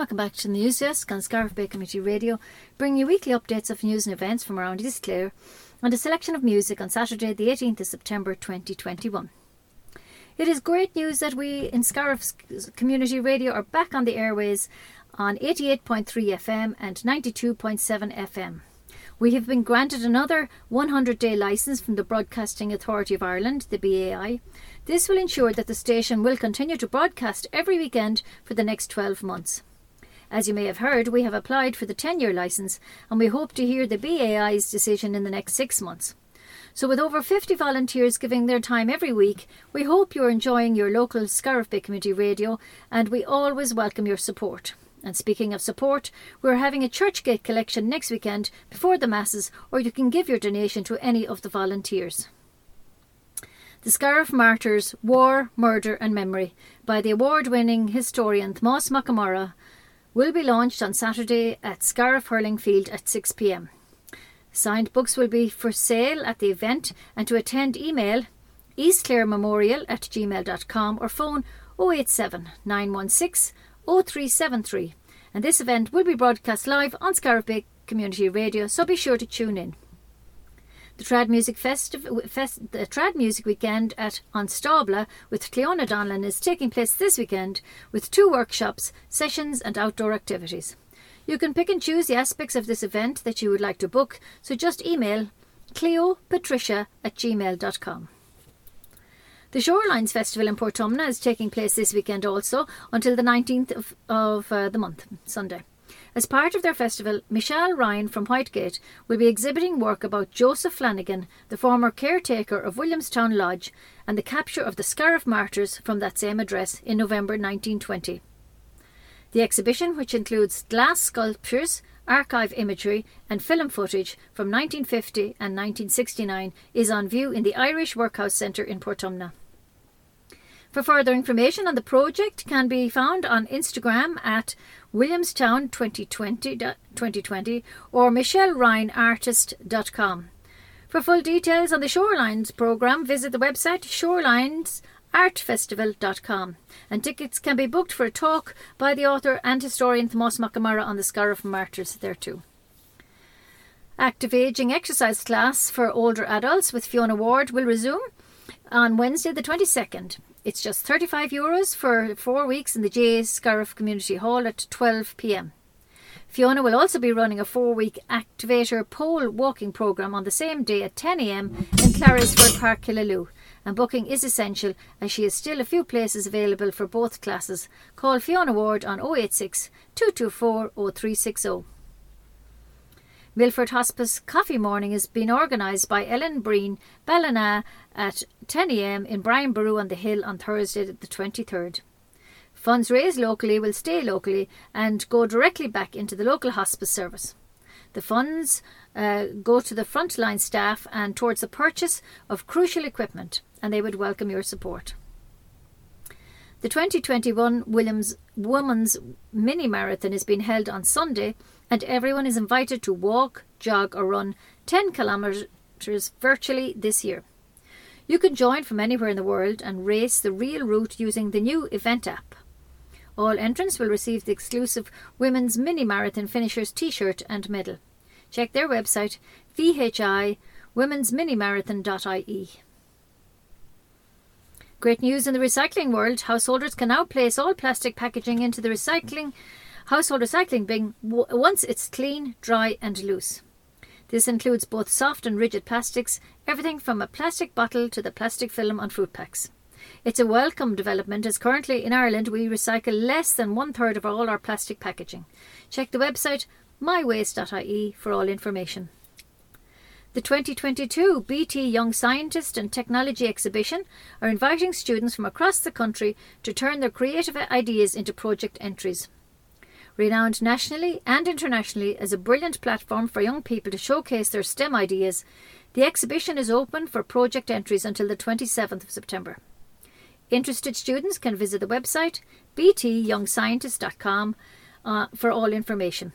Welcome back to the News Desk on Scariff Bay Community Radio, bringing you weekly updates of news and events from around East Clare and a selection of music on Saturday, the 18th of September 2021. It is great news that we in Scariff Community Radio are back on the airways on 88.3 FM and 92.7 FM. We have been granted another 100 day licence from the Broadcasting Authority of Ireland, the BAI. This will ensure that the station will continue to broadcast every weekend for the next 12 months. As you may have heard, we have applied for the 10 year licence and we hope to hear the BAI's decision in the next six months. So, with over 50 volunteers giving their time every week, we hope you're enjoying your local Scariff Bay Community Radio and we always welcome your support. And speaking of support, we're having a Churchgate collection next weekend before the Masses, or you can give your donation to any of the volunteers. The Scariff Martyrs War, Murder and Memory by the award winning historian Tomás Mac Conmara will be launched on Saturday at Scariff Hurling Field at 6pm. Signed books will be for sale at the event and to attend email eastclarememorial at gmail.com or phone 087 916 0373 and this event will be broadcast live on Scariff Bay Community Radio so be sure to tune in. The Trad Music Festival, Fest, the Trad Music Weekend at Stabla with Cleona Donlan is taking place this weekend with two workshops, sessions, and outdoor activities. You can pick and choose the aspects of this event that you would like to book, so just email cleopatricia at gmail.com. The Shorelines Festival in Portumna is taking place this weekend also until the 19th of, of uh, the month, Sunday. As part of their festival, Michelle Ryan from Whitegate will be exhibiting work about Joseph Flanagan, the former caretaker of Williamstown Lodge, and the capture of the Scariff Martyrs from that same address in November 1920. The exhibition, which includes glass sculptures, archive imagery, and film footage from 1950 and 1969, is on view in the Irish Workhouse Centre in Portumna. For further information on the project can be found on Instagram at Williamstown 2020, 2020 or michelleryanartist.com. For full details on the Shorelines programme, visit the website shorelinesartfestival.com. And tickets can be booked for a talk by the author and historian Thomas Mac on the Scariff Martyrs there too. Active Ageing exercise class for older adults with Fiona Ward will resume on Wednesday the 22nd. It's just 35 euros for four weeks in the J Scariff Community Hall at 12 pm. Fiona will also be running a four week activator pole walking programme on the same day at 10 am in Clarisford Park, Killaloe. And booking is essential as she has still a few places available for both classes. Call Fiona Ward on 086 224 0360. Milford Hospice Coffee Morning has been organised by Ellen Breen Ballina at 10am in Brian on the Hill on Thursday the 23rd. Funds raised locally will stay locally and go directly back into the local hospice service. The funds uh, go to the frontline staff and towards the purchase of crucial equipment, and they would welcome your support. The 2021 Williams Women's Mini Marathon is being held on Sunday and everyone is invited to walk, jog, or run 10 kilometres virtually this year. You can join from anywhere in the world and race the real route using the new event app. All entrants will receive the exclusive Women's Mini Marathon Finishers t shirt and medal. Check their website vhi womensminimarathon.ie. Great news in the recycling world. Householders can now place all plastic packaging into the recycling household recycling bin once it's clean, dry, and loose. This includes both soft and rigid plastics, everything from a plastic bottle to the plastic film on fruit packs. It's a welcome development as currently in Ireland we recycle less than one third of all our plastic packaging. Check the website mywaste.ie for all information. The 2022 BT Young Scientist and Technology Exhibition are inviting students from across the country to turn their creative ideas into project entries. Renowned nationally and internationally as a brilliant platform for young people to showcase their STEM ideas, the exhibition is open for project entries until the 27th of September. Interested students can visit the website btyoungscientist.com uh, for all information.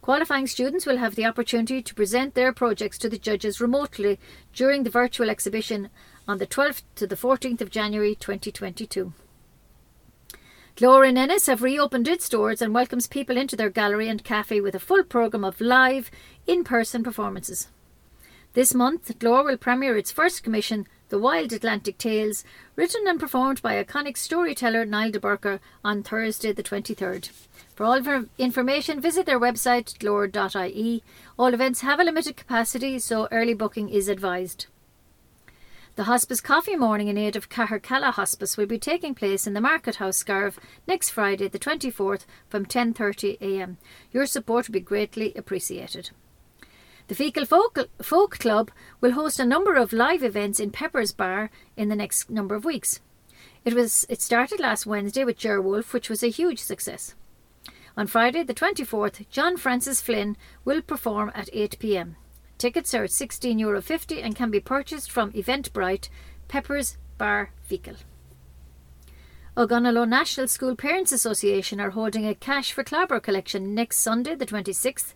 Qualifying students will have the opportunity to present their projects to the judges remotely during the virtual exhibition on the 12th to the 14th of January 2022. Glór in Ennis have reopened its doors and welcomes people into their gallery and cafe with a full programme of live, in person performances. This month, Glór will premiere its first commission, The Wild Atlantic Tales, written and performed by iconic storyteller Niall de Burca on Thursday, the 23rd. For all information, visit their website, glór.ie. All events have a limited capacity, so early booking is advised. The hospice coffee morning in aid of Cahercalla Hospice will be taking place in the Market House Scariff next Friday, the 24th, from 10.30am. Your support will be greatly appreciated. The Feakle Folk, Folk Club will host a number of live events in Pepper's Bar in the next number of weeks. It was it started last Wednesday with Ger Wolfe, which was a huge success. On Friday, the 24th, John Francis Flynn will perform at 8 pm. Tickets are €16.50 and can be purchased from Eventbrite, Peppers Bar Feakle. Ogonnelloe National School Parents Association are holding a Cash for Clobber collection next Sunday, the 26th.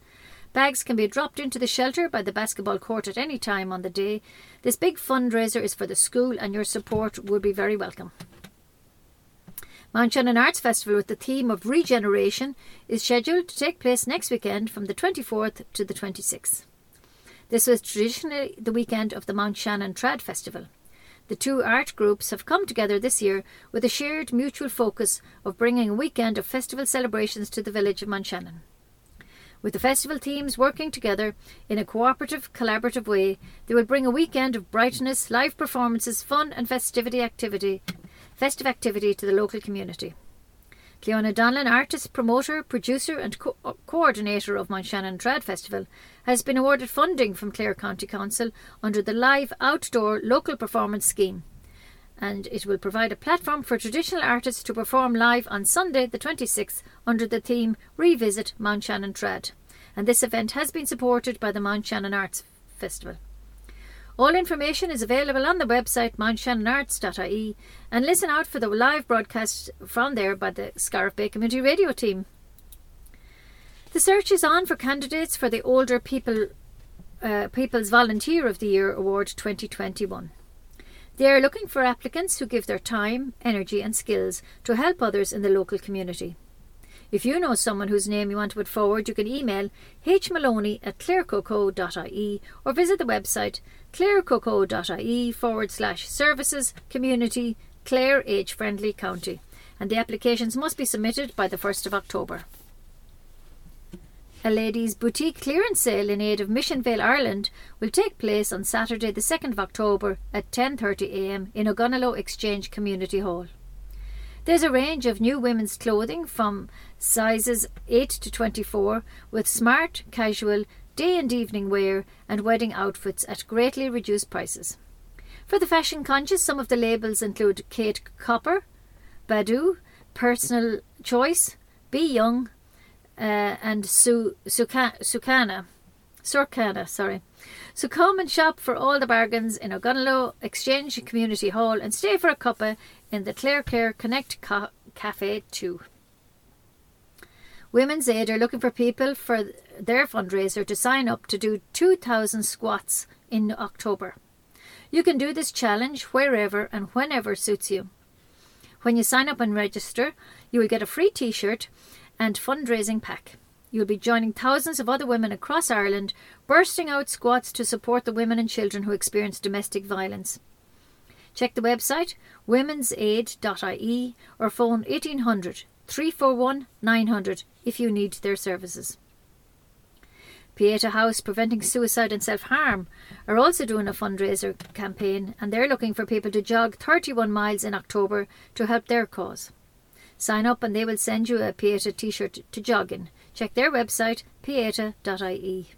Bags can be dropped into the shelter by the basketball court at any time on the day. This big fundraiser is for the school and your support would be very welcome. Mount Shannon Arts Festival with the theme of regeneration is scheduled to take place next weekend from the 24th to the 26th. This was traditionally the weekend of the Mount Shannon Trad Festival. The two art groups have come together this year with a shared mutual focus of bringing a weekend of festival celebrations to the village of Mount Shannon. With the festival teams working together in a cooperative, collaborative way, they will bring a weekend of brightness, live performances, fun and festivity activity, festive activity to the local community. Cleona Donlan, artist, promoter, producer, and co- uh, coordinator of Mount Shannon Trad Festival, has been awarded funding from Clare County Council under the Live Outdoor Local Performance Scheme. And it will provide a platform for traditional artists to perform live on Sunday, the 26th, under the theme Revisit Mount Shannon Trad. And this event has been supported by the Mount Shannon Arts Festival. All information is available on the website mountshannonarts.ie and listen out for the live broadcast from there by the Scariff Bay Community Radio team. The search is on for candidates for the Older People uh, People's Volunteer of the Year Award 2021. They are looking for applicants who give their time, energy, and skills to help others in the local community. If you know someone whose name you want to put forward, you can email hmaloney at clarecoco.ie or visit the website clarecoco.ie forward slash services community Clare Age Friendly County. And the applications must be submitted by the 1st of October. A ladies' boutique clearance sale in aid of Missionvale Ireland will take place on Saturday the 2nd of October at 10.30am in Ogonnelloe Exchange Community Hall. There's a range of new women's clothing from sizes 8 to 24 with smart, casual, day and evening wear and wedding outfits at greatly reduced prices. For the fashion conscious, some of the labels include Kate Cooper, Badu, Personal Choice, Be Young, uh, and Su- Suka- Sukana. Sorry. So come and shop for all the bargains in Ogonnelloe Exchange Community Hall and stay for a cuppa in the Clare Clare Connect Ca- Cafe too. Women's Aid are looking for people for their fundraiser to sign up to do 2,000 squats in October. You can do this challenge wherever and whenever suits you. When you sign up and register, you will get a free t shirt and fundraising pack. You'll be joining thousands of other women across Ireland, bursting out squats to support the women and children who experience domestic violence. Check the website womensaid.ie or phone 1800 341 900 if you need their services. Pieta House Preventing Suicide and Self Harm are also doing a fundraiser campaign and they're looking for people to jog 31 miles in October to help their cause. Sign up and they will send you a Pieta t shirt to jog in. Check their website, pieta.ie.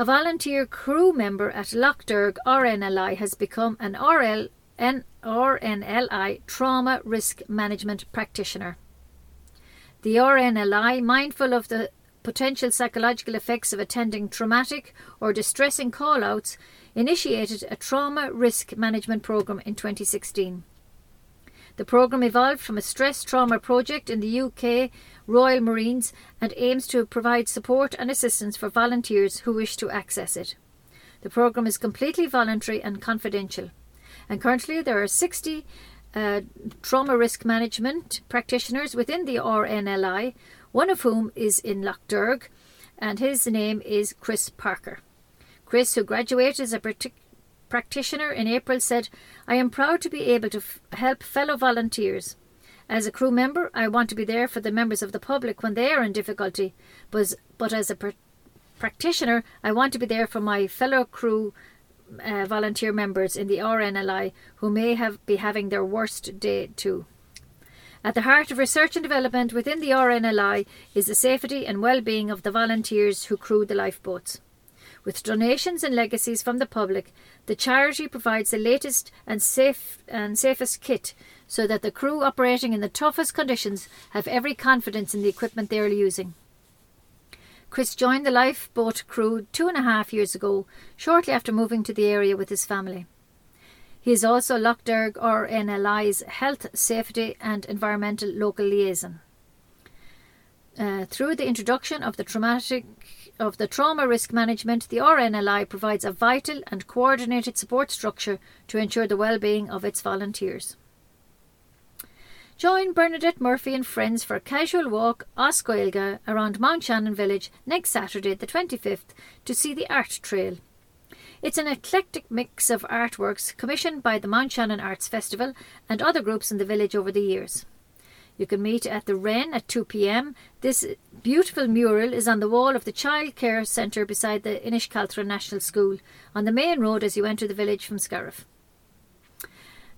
A volunteer crew member at Lough Derg RNLI has become an RL, RNLI Trauma Risk Management Practitioner. The RNLI, mindful of the potential psychological effects of attending traumatic or distressing call outs, initiated a trauma risk management program in 2016. The programme evolved from a stress trauma project in the UK Royal Marines and aims to provide support and assistance for volunteers who wish to access it. The programme is completely voluntary and confidential, and currently there are 60 uh, trauma risk management practitioners within the RNLI, one of whom is in Lough and his name is Chris Parker. Chris, who graduated as a practitioner in April, said, I am proud to be able to f- help fellow volunteers. As a crew member, I want to be there for the members of the public when they are in difficulty, but, but as a pr- practitioner, I want to be there for my fellow crew uh, volunteer members in the RNLI who may have be having their worst day too. At the heart of research and development within the RNLI is the safety and well-being of the volunteers who crew the lifeboats. With donations and legacies from the public, the charity provides the latest and safe and safest kit so that the crew operating in the toughest conditions have every confidence in the equipment they are using. Chris joined the lifeboat crew two and a half years ago, shortly after moving to the area with his family. He is also Lough Derg RNLI's Health, Safety and Environmental Local Liaison. Uh, through the introduction of the traumatic of the trauma risk management, the RNLI provides a vital and coordinated support structure to ensure the well-being of its volunteers. Join Bernadette Murphy and friends for a casual walk Oscoilga around Mount Shannon village next Saturday the 25th to see the art trail. It's an eclectic mix of artworks commissioned by the Mount Shannon Arts Festival and other groups in the village over the years. You can meet at the Wren at 2 pm. This beautiful mural is on the wall of the Child Care Centre beside the Inis Cealtra National School on the main road as you enter the village from Scariff.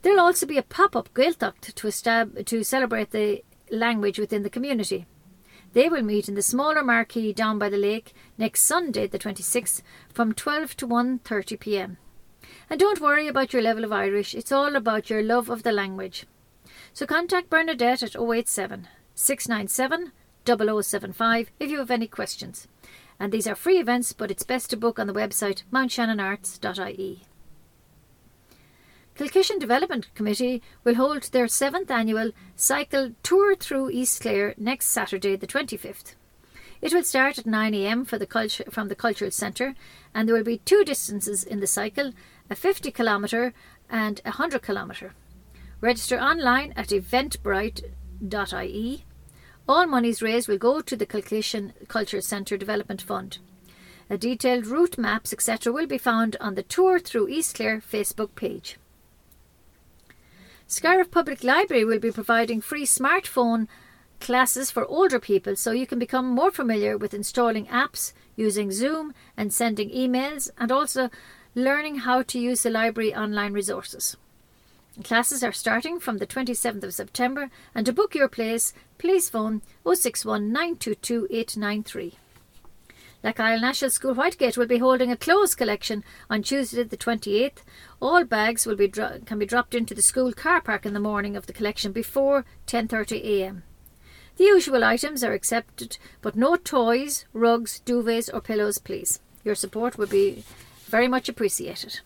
There'll also be a pop-up Gaeltacht to, estab- to celebrate the language within the community. They will meet in the smaller marquee down by the lake next Sunday, the 26th, from 12 to 1:30 p.m. And don't worry about your level of Irish; it's all about your love of the language. So contact Bernadette at 087 697 0075 if you have any questions. And these are free events, but it's best to book on the website mountshannonarts.ie. Kilkishen Development Committee will hold their seventh annual cycle tour through East Clare next Saturday, the 25th. It will start at 9am for the from the Cultural Centre, and there will be two distances in the cycle a 50 kilometre and a 100 kilometre. Register online at eventbrite.ie. All monies raised will go to the Kilkishen Culture Centre Development Fund. A detailed route maps, etc., will be found on the Tour Through East Clare Facebook page. Scariff Public Library will be providing free smartphone classes for older people so you can become more familiar with installing apps, using Zoom and sending emails, and also learning how to use the library online resources. Classes are starting from the 27th of September, and to book your place, please phone 061 922 893. Isle National School Whitegate will be holding a clothes collection on Tuesday the 28th. All bags will be dro- can be dropped into the school car park in the morning of the collection before 10:30 a.m. The usual items are accepted, but no toys, rugs, duvets or pillows, please. Your support would be very much appreciated.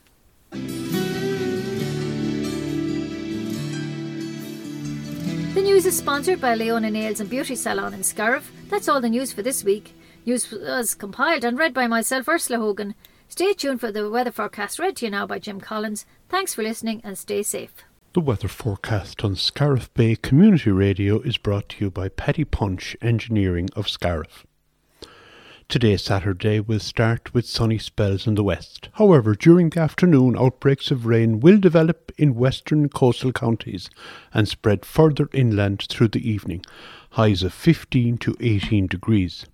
The news is sponsored by Leona Nails and Beauty Salon in Scariff. That's all the news for this week. News was compiled and read by myself, Ursula Hogan. Stay tuned for the weather forecast read to you now by Jim Collins. Thanks for listening and stay safe. The weather forecast on Scariff Bay Community Radio is brought to you by Paddy Punch Engineering of Scariff. Today, Saturday, will start with sunny spells in the west. However, during the afternoon, outbreaks of rain will develop in western coastal counties and spread further inland through the evening, highs of 15 to 18 degrees.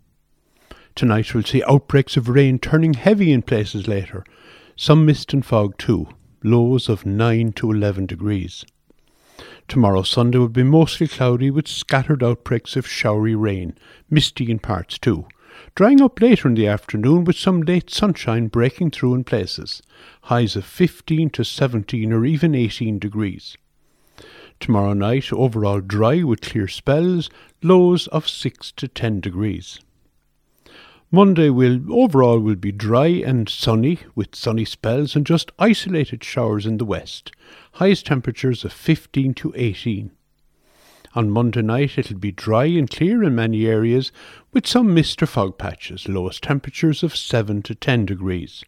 Tonight we'll see outbreaks of rain turning heavy in places later. Some mist and fog too, lows of 9 to 11 degrees. Tomorrow, Sunday, will be mostly cloudy with scattered outbreaks of showery rain, misty in parts too. Drying up later in the afternoon with some late sunshine breaking through in places. Highs of 15 to 17 or even 18 degrees. Tomorrow night, overall dry with clear spells, lows of 6 to 10 degrees. Monday will overall will be dry and sunny with sunny spells and just isolated showers in the west. Highest temperatures of 15 to 18. On Monday night it'll be dry and clear in many areas with some mist or fog patches, lowest temperatures of 7 to 10 degrees.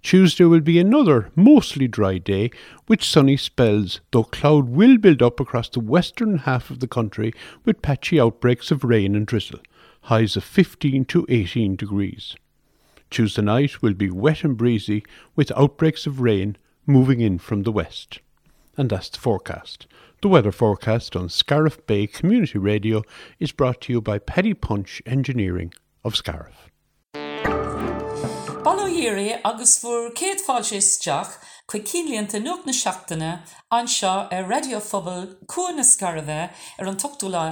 Tuesday will be another mostly dry day with sunny spells, though cloud will build up across the western half of the country with patchy outbreaks of rain and drizzle, highs of 15 to 18 degrees. Tuesday night will be wet and breezy with outbreaks of rain moving in from the west. And that's the forecast. The weather forecast on Scariff Bay Community Radio is brought to you by Paddy Punch Engineering of Scariff. Balhéire agus bhfuair céadfáil sé isteach chuig cílíonnta nuach na seachtainna anseo er ar radiofobal cuan na scarabheith ar er an tochtú le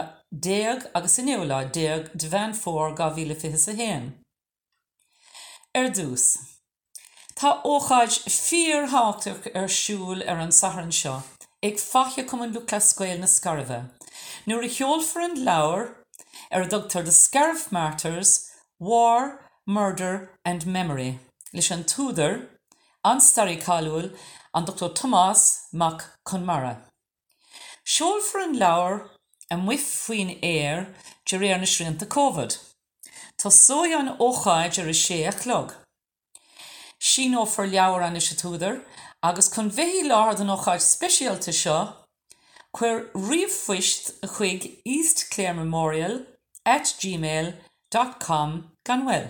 déag agus inéolala déag de fór ga bhíle fi a héan. Ar er dús. Tá óchaid fír háach ar siúil ar an saharan seo, ag fache cum an lucascuil na scarve. Nuair i cheolfar an leabhar ar a dogtar de Scarf Martyrs, War, Murder and Memory, leis an túidir an starí cáúil an Dr. Thomas Mac Conmara. Seolfar an leabhar a muh faoin éir de réar na srianta COVID. Tá sói an óchaid ar is sé a chlog. sin ó for leabhar an is túidir, agus chun bhéhí lá an nóáid speisialta seo, chuir riomhfuist a chuig East Clare Memorial at gmail.com ganhfuil.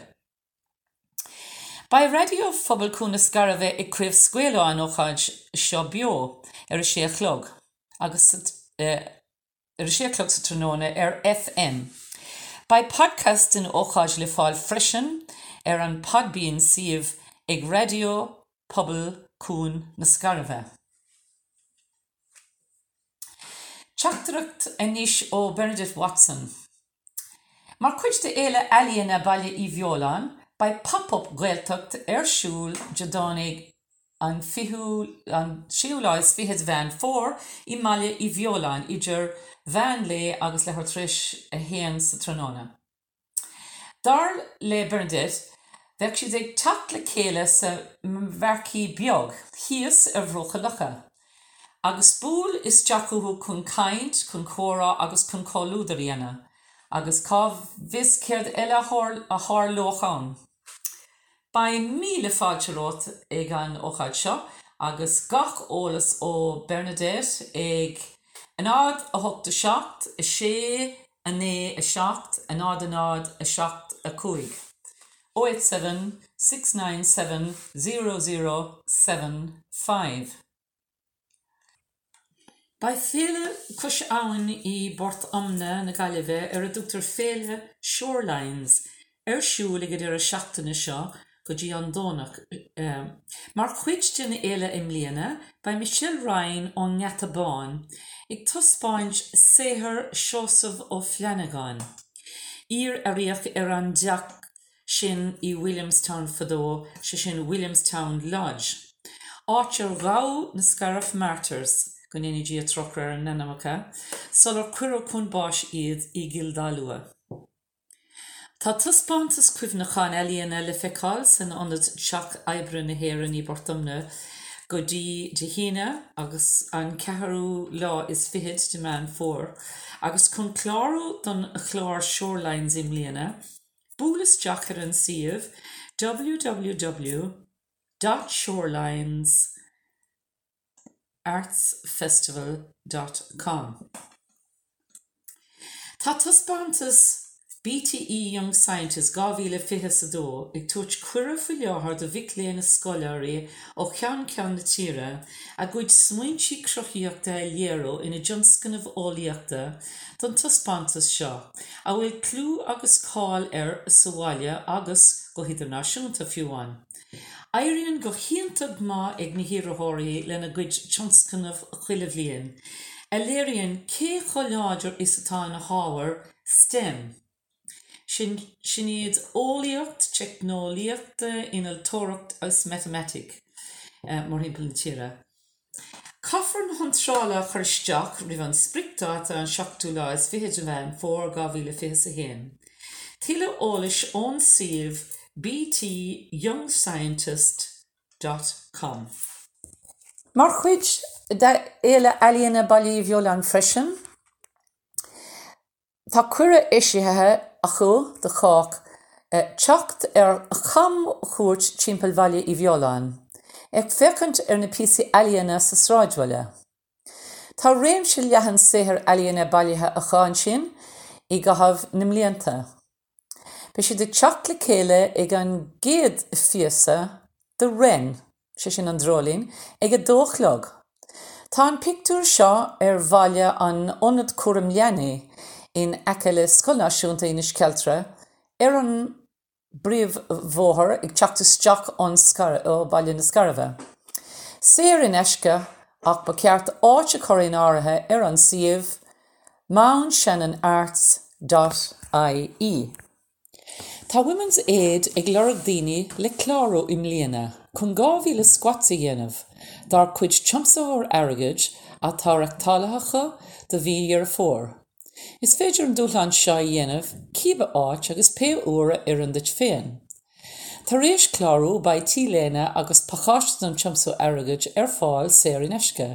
Ba radio fphobal scar bheith i cuimh scuile an óchaid seo bio ar a séchlog agus uh, ar séclog sa tróna ar FM. Ba podcast in óchaid le fáil freisin ar an podbíon siomh ag radio pobl cún na scarveh. Chatachcht a níis ó Bernadette Watson. Mar chuid de éile alíonna bailile í bheolán ba pop-up ghiltecht arsúl jodánig an fiú an siúláis fihead bhein fór i maiile i bheolán idir bhein le agus lethir tris a héan sa tróna. Dar le Bernadette Bheith siad ag teach le chéile sa bharcií beag, chias a bhrócha lecha. Agus búl is deachú chun caiint chun chóra agus chun choúdaríana, agus cá vis céird eile a th lochan. Ba míle fáterót ag an óchaid seo, agus gach ólas ó Bernadette ag an nád a thugta seach i sé a né a seach a nád a nád a seach a cuaig. 087 697 0075. Ba féle kus áin í bord amne na galibh ar a dútar féle shorelines arsúla go ar a seachtainna seo go dtí an dónach. Um, mar chuidtin éile im líana ba Michelle Ryan ó Netabáin ag tuspáint séhar seosamh ó Flanagáin. Ír a riach ar an deach sin i Williamstown fadó se sin Williamstown Lodge. Átear gá na Scaraf Martyrs go inidí trochar an nenamacha, sol ar cuiir chun báis iad i gildalua. Tá tuspátas cuimhnachán elíonna le feáil san anad seach ebre na héan í bortamna, go dtí de híine agus an ceharú lá is fiid de man fór, agus chun chláú don a chlár Shorelines im líana, Búlas Jackar an siomh www.shorelinesartsfestival.com. Tá tuspátas BTE Young Scientist gáhíle fithe sa dó ag tuairt cuire fa leáthir do bhicléana scoileirí ó chean cean na tíre a gcuid smuintí crochiíochtta léaró ina Johnscanmh óíochta don tuspátas seo, a bhfuil clú agus cáil ar saháile agus go hidirnáisiúnta fiúháin. Éironn go chiaantad má ag na hirathirí lena gcuid Johnscanmh chuile bhíon. A léironn cé choláidir is atá na háhar STEM. Sin sin iad óíocht technoliaachta inal tóracht as mathematic uh, mar himmpel tíre. Caafran hantrála chuisteach ri an sprictáta an seachú lá is fihéidir lein fór gahíle fi a héin. Tíle ólais ón siomh btyoungscientist.com. Mar chuid éile alíonna bailí bheol an freisin, Tá cuire isisithe a chu de chách Techt ar cham chuirt timppel bhaile i bheoláin, ag fecant ar na písa eíana sa sráidhile. Tá réim se lehan séhir eíana bailithe a cháin sin i gahabh na mlíanta. Be si de teach le céile ag an géad fiasa de rin sé sin an drolín ag a dóchlog. Tá an picú seo ar bhaile an onad cuam leanaí in eice le scoilnáisiúnta inis ceiltre ar an bríomhmhóthir ag teachtasteach ón ó bailile na scarabh. Séir in eisce ach ba ceart áte choirín áirithe ar an siomh Mount Shannon Arts.ie. Tá Women's Aid ag lereg daoine le chláró im léana chun gáhí le squatsa dhéanamh, dar chuid chumsaóir airgeid a táreachtálathacha do bhí ar fór. Is féidir an dúlan seo dhéanamh cíbe áit agus pe uair ar an dit féin. Tá rééis chlárú ba tíléine agus pacháist an chumsú airgeid ar fáil séir in eisce.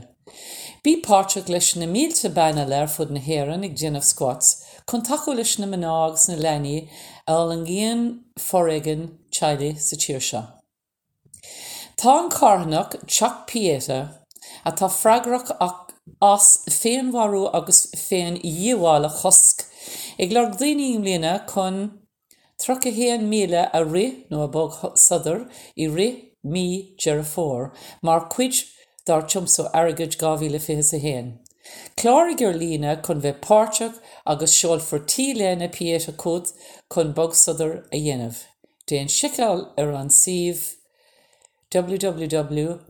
Bí páteach leis na mílte bena leir fud na héan ag déanamh squats chun taú leis na mnágus na lení eil an gcíon forrigan teide sa tíir seo. Tá an carnach teach piéta a tá freigrach ach as féanharú agus féin díhála chosc ag lear daoine líana chun tro a héan míle a ri nó a bog sadar i ri mí dear fór, mar cuid dar tiomsú agad gáhíle fi a héin. Chláir gur lína chun bheith páirteach agus seol fortí léna piéta cód chun bogsodar a dhéanamh. Déon siáil ar an sih www.pieta.ie.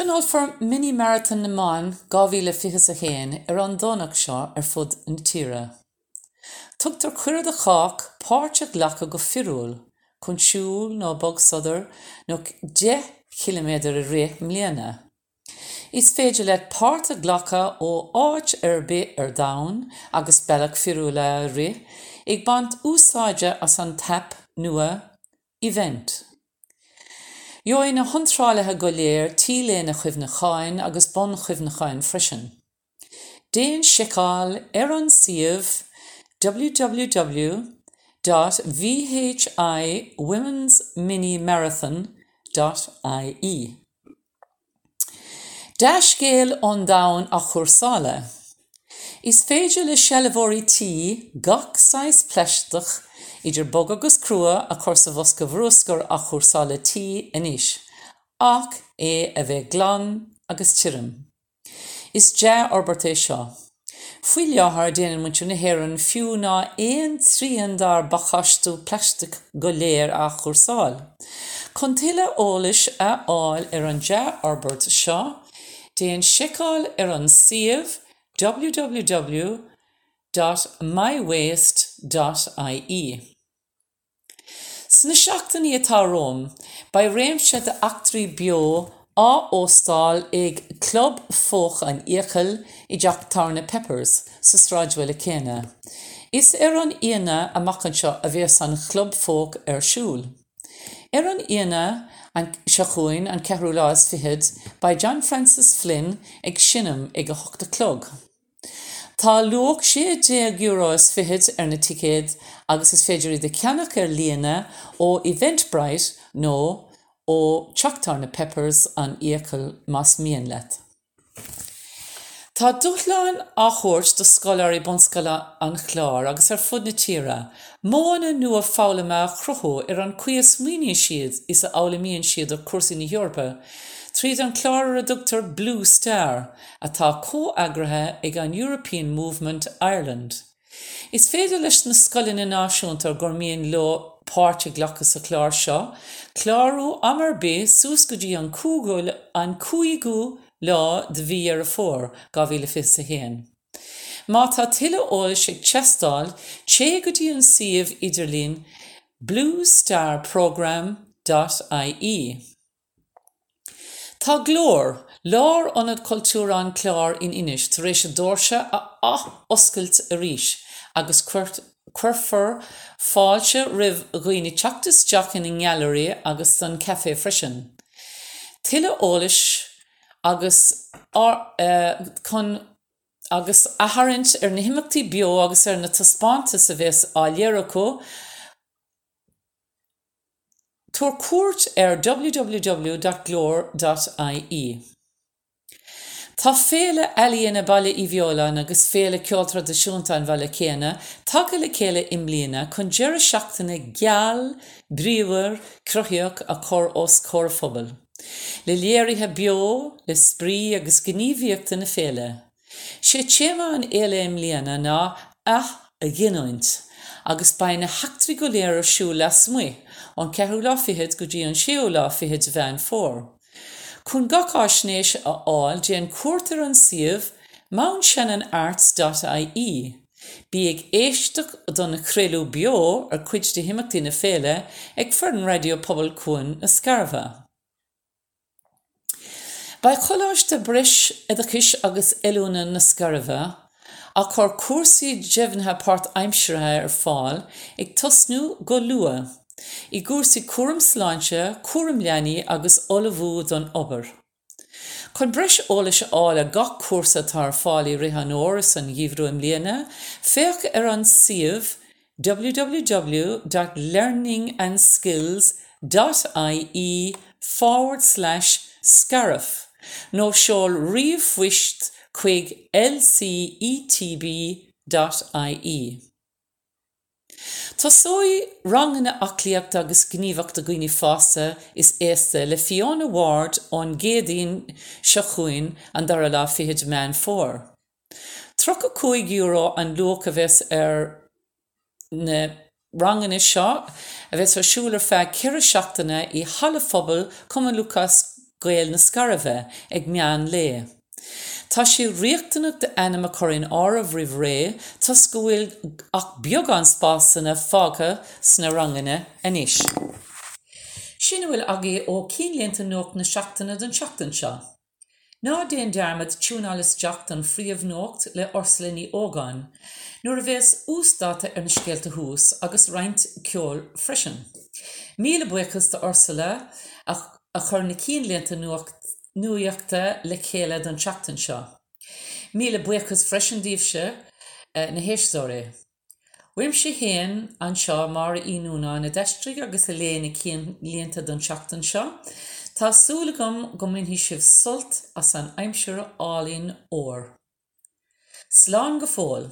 Tunáil for mini marathon naáin gáhíle fichas a chéin ar an dónach seo ar fud an tíre. Tugtar chuir a chaach páirteach lecha go fiúil chun siúil nó bogsodar nó de km a ré mléana. Is féidir le páirrta ghlacha ó áit ar bit ar dain agus beach fiú le ri ag bant úsáide as an tap nua event. Join na honráalathe go léir tílé na chuimh na cháin agus bon chuimh na cháin frisin. Déan siáil ar an siomh www.vhiwomensminimarathon.ie. Deiscéal an dain a chusála. Is féidir le sellhóí tí gach 6 pleisteach idir bog agus crua a chu sa bhosca bhrúscar a chuirsála tí inis, ach é a bheith glán agus tím. Is de orberté seo. Fuoi lethar déanaan muú na héann fiú ná éon tríon dar bachasú pleisteach go léir a chuirsáil. chun tuile eolais a fháil ar an de Albert seo, déon sicáil ar an siomh www.mywaste.ie. Sna seachtaí atá Róm, ba réimse de achtrií bio á óstáil ag club fóch an íchail i deachtarna Peppers sa sráidhfuile céine. Is ar an ine amachchan seo a bhés an club fóg arsúl. Ar an ine an sechuin an cehrú lás fihead ba John Francis Flynn ag sinnam ag go hochtta clog. Tá luach sé dé eurós fihead ar na ticéad agus is féidirí de ceannach ar líana ó Eventbrite nó ó Chucktar na Peppers an íacail más míon let. Tá dúchláin á chóirt do scoir i bonscala an chláir agus ar fud na tíra, móna nu a fála me chruthú ar an cuias muoine siad is a álamíonn siad ar cuasaí na Heorpa, tríd an chláir a dútar Blue Star atá cóagrathe ag an European Movement Ireland. Is féidir leis na scolin na náisiúnta gur mííon lo páirte glachas a chláir seo, chláú amar bé sús go dtí an cúgóil an cuaigú lá de bhí ar a fór ga bhíle fi a héan. Má tá tiile óil sé chestáil sé go dtí an siomh idirlín bluestarprogram.ie. Tá glór lár anad cultúrán chlár in inis tar rééis se dóirse a á oscailt a ríis agus cuirfar fáilte rih roioine teachtas deach in ngealairí agus san cefé freisin. Tiile ólais agus uh, chun agus aharint ar na himachtaí bio agus ar na taspáanta sa bheits á léarachó, Tuair cuat ar www.glór.ie. Tá féle eíonna bailile i bheolalan agus féle ceoltra deisiúnta an bhile céine, take le céile imlíana chun dear seachtainna geall, bríomhar, crotheoach a chor os chorphobal. Le léirithe bio, le sprí agus gníomhíochtta na féle. sé téma an éile imlíana ná ach a gginint, agus baina hetrií go léir siú le smu an ceú láfihead go dtí an siú láfihead bhein fór. chun gaáisnééis a áil dé an cuatar an siomh Mount Shannon Arts.ie. Bí ag éisteach don naréú bio ar cuid de himachtaí na féle ag fer an radio pobl cuan na scarfa. Ba choláiste bris idachis agus eúna na scarfa, a chur cuasaí jefanthe páirt aimimseirthe ar fáil ag tosnú go lua. I gúsa cuam sláinte cuam leanaí agus olahú don obair. Chn breis óla se ála gach cuasa tar fálaí rihanóir san dhíhrú im léana, féoch ar an siomh www.learningandskills.ie forward slash scaraf nó seol riomhhuiist chuig lcetb.ie. Tá sói ranganna acliacht agus gníomhacht a gcuoine fása is éasta le Fiona Ward ón gédaon se chuin an dar lá fihead man fór. Tro a chuig euro an loca bheits ar na rangan is seo a bheits arsúlar fe ceir seachtainna i hallafphobal cum Lucas goil na scarabheith ag meán lé. Tá sé riochtanach de enam a choirn ámh rih ré tas go bhfuil ach beag an spásanna fága sna rangine inis. Sin bhfuil agé ó cíléonnta nóach na seachtainna den seachtain seo. Ná déon dearmad túúnálas deach an phríomh nócht le orslaní ógáin, nuair a bheits ústáta ar na scéalta hús agus reinint ceol freisin. Míle buchas de orsala a chur na cíléonnta nuacht nuíochta le chéile don teachtain seo. Míle buchas freisin-díobse uh, na héistóir. Bhuiim sé héan an seo mar íúna na deistri agus a léana líonnta don teachtain seo, Tásúlagam go min hí sibh sult as an aimimseúr álíonn ór. Slán go fóil.